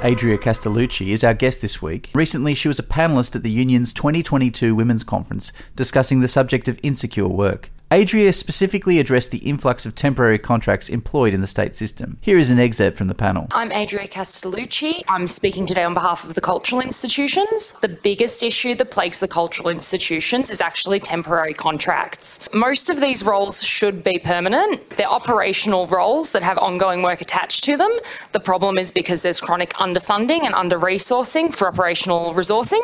Adria Castellucci is our guest this week. Recently, she was a panelist at the union's 2022 Women's Conference discussing the subject of insecure work. Adria specifically addressed the influx of temporary contracts employed in the state system. Here is an excerpt from the panel. I'm Adria Castellucci. I'm speaking today on behalf of the cultural institutions. The biggest issue that plagues the cultural institutions is actually temporary contracts. Most of these roles should be permanent. They're operational roles that have ongoing work attached to them. The problem is because there's chronic underfunding and under resourcing for operational resourcing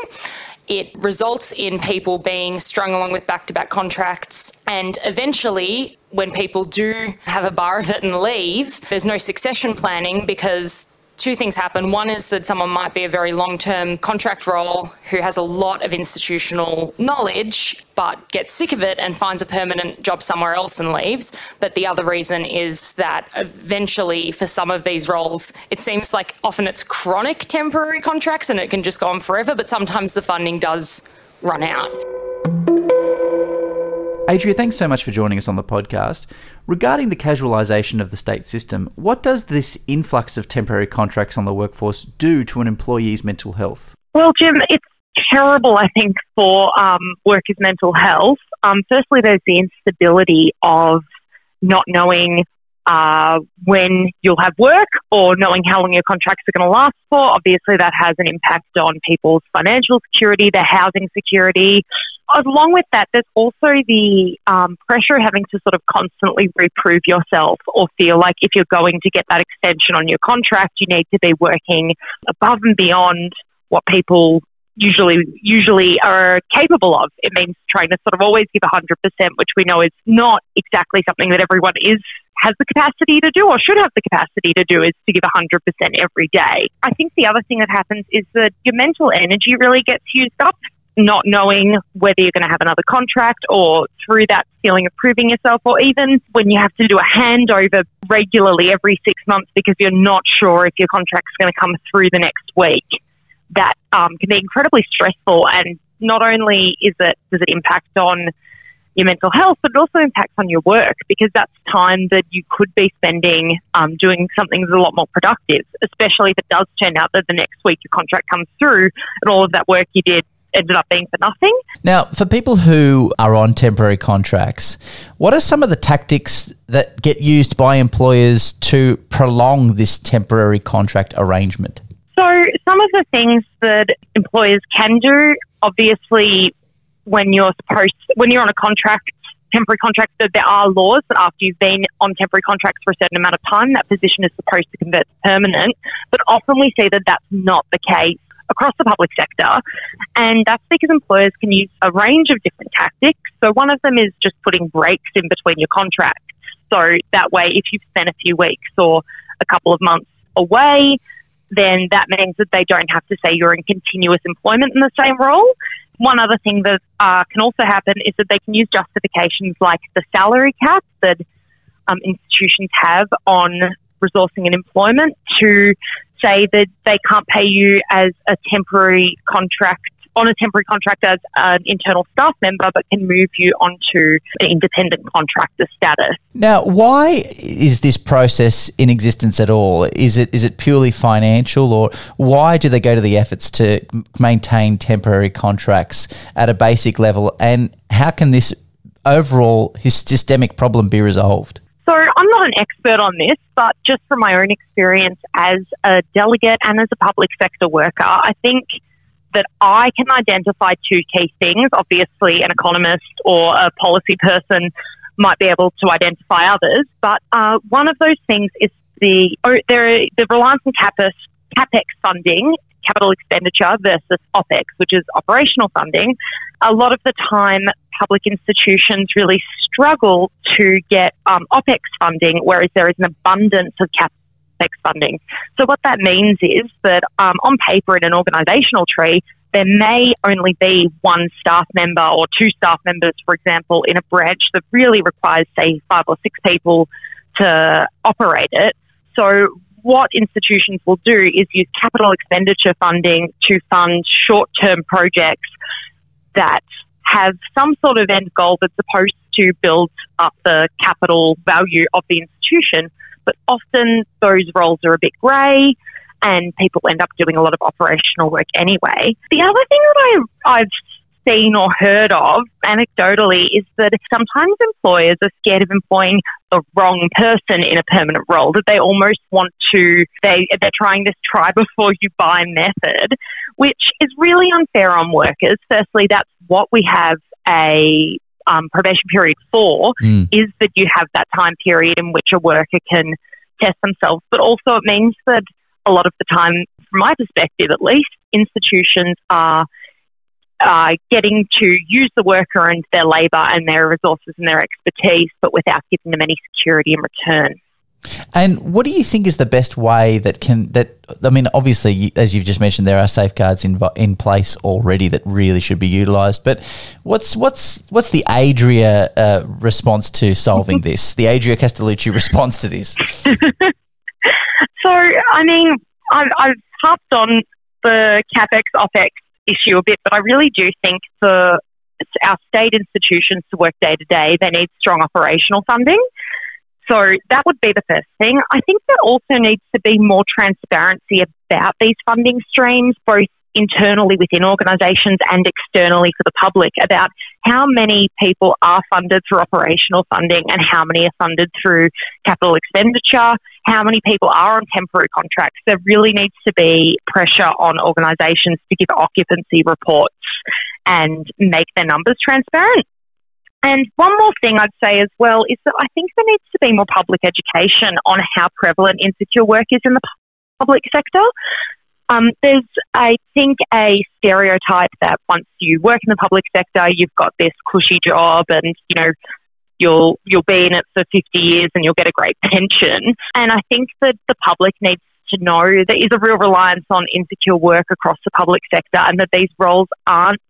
it results in people being strung along with back to back contracts. And eventually, when people do have a bar of it and leave, there's no succession planning because two things happen. One is that someone might be a very long term contract role who has a lot of institutional knowledge, but gets sick of it and finds a permanent job somewhere else and leaves. But the other reason is that eventually, for some of these roles, it seems like often it's chronic temporary contracts and it can just go on forever, but sometimes the funding does run out. Adria, thanks so much for joining us on the podcast. Regarding the casualisation of the state system, what does this influx of temporary contracts on the workforce do to an employee's mental health? Well, Jim, it's terrible, I think, for um, workers' mental health. Um, firstly, there's the instability of not knowing uh, when you'll have work or knowing how long your contracts are going to last for. Obviously, that has an impact on people's financial security, their housing security, along with that, there's also the um, pressure of having to sort of constantly reprove yourself or feel like if you're going to get that extension on your contract, you need to be working above and beyond what people usually usually are capable of. It means trying to sort of always give 100%, which we know is not exactly something that everyone is has the capacity to do or should have the capacity to do is to give 100% every day. I think the other thing that happens is that your mental energy really gets used up not knowing whether you're going to have another contract or through that feeling of proving yourself, or even when you have to do a handover regularly every six months because you're not sure if your contract's going to come through the next week, that um, can be incredibly stressful. And not only is it does it impact on your mental health, but it also impacts on your work because that's time that you could be spending um, doing something that's a lot more productive, especially if it does turn out that the next week your contract comes through and all of that work you did ended up being for nothing. Now, for people who are on temporary contracts, what are some of the tactics that get used by employers to prolong this temporary contract arrangement? So, some of the things that employers can do, obviously, when you're supposed, when you're on a contract, temporary contract, that there are laws that after you've been on temporary contracts for a certain amount of time, that position is supposed to convert to permanent. But often we see that that's not the case across the public sector. And that's because employers can use a range of different tactics. So one of them is just putting breaks in between your contracts. So that way, if you've spent a few weeks or a couple of months away, then that means that they don't have to say you're in continuous employment in the same role. One other thing that uh, can also happen is that they can use justifications like the salary cap that um, institutions have on resourcing and employment to say that they can't pay you as a temporary contract on a temporary contract as an internal staff member, but can move you onto an independent contractor status. Now, why is this process in existence at all? Is it is it purely financial, or why do they go to the efforts to maintain temporary contracts at a basic level? And how can this overall systemic problem be resolved? So I'm not an expert on this, but just from my own experience as a delegate and as a public sector worker, I think that I can identify two key things. Obviously, an economist or a policy person might be able to identify others, but uh, one of those things is the oh, there the reliance on CAPEX, CAPEX funding, capital expenditure versus OPEX, which is operational funding. A lot of the time, public institutions really struggle to get um, OPEX funding, whereas there is an abundance of CAPEX funding. So what that means is that um, on paper in an organisational tree, there may only be one staff member or two staff members, for example, in a branch that really requires, say, five or six people to operate it. So what institutions will do is use capital expenditure funding to fund short term projects that have some sort of end goal that's supposed to build up the capital value of the institution. But often those roles are a bit grey and people end up doing a lot of operational work anyway. The other thing that I, I've seen or heard of anecdotally is that sometimes employers are scared of employing the wrong person in a permanent role that they almost want to they they're trying this try before you buy method which is really unfair on workers firstly that's what we have a um, probation period for mm. is that you have that time period in which a worker can test themselves but also it means that a lot of the time from my perspective at least institutions are uh, getting to use the worker and their labour and their resources and their expertise, but without giving them any security in return. And what do you think is the best way that can that I mean, obviously, as you've just mentioned, there are safeguards in in place already that really should be utilised. But what's what's what's the Adria uh, response to solving this? The Adria Castellucci response to this? so, I mean, I've, I've harped on the capex opex issue a bit, but I really do think for our state institutions to work day to day, they need strong operational funding. So that would be the first thing. I think there also needs to be more transparency about these funding streams, both internally within organisations and externally for the public about how many people are funded through operational funding and how many are funded through capital expenditure, how many people are on temporary contracts. There really needs to be pressure on organisations to give occupancy reports and make their numbers transparent. And one more thing I'd say as well is that I think there needs to be more public education on how prevalent insecure work is in the public sector. Um, there's, I think, a stereotype that once you work in the public sector, you've got this cushy job, and you know you'll you'll be in it for 50 years and you'll get a great pension. And I think that the public needs to know there is a real reliance on insecure work across the public sector, and that these roles aren't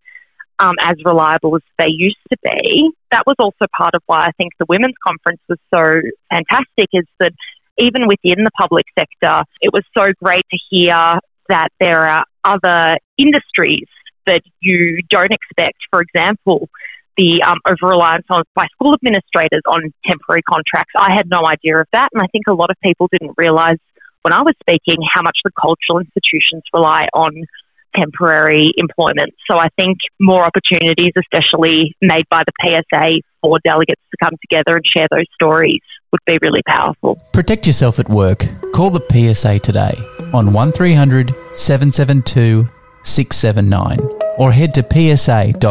um, as reliable as they used to be. That was also part of why I think the Women's Conference was so fantastic, is that even within the public sector, it was so great to hear that there are other industries that you don't expect. For example, the um, over reliance on by school administrators on temporary contracts. I had no idea of that, and I think a lot of people didn't realise when I was speaking how much the cultural institutions rely on temporary employment. So I think more opportunities, especially made by the PSA for delegates to come together and share those stories, would be really powerful. Protect yourself at work. Call the PSA today on 1300 772 679 or head to psa.asn.au.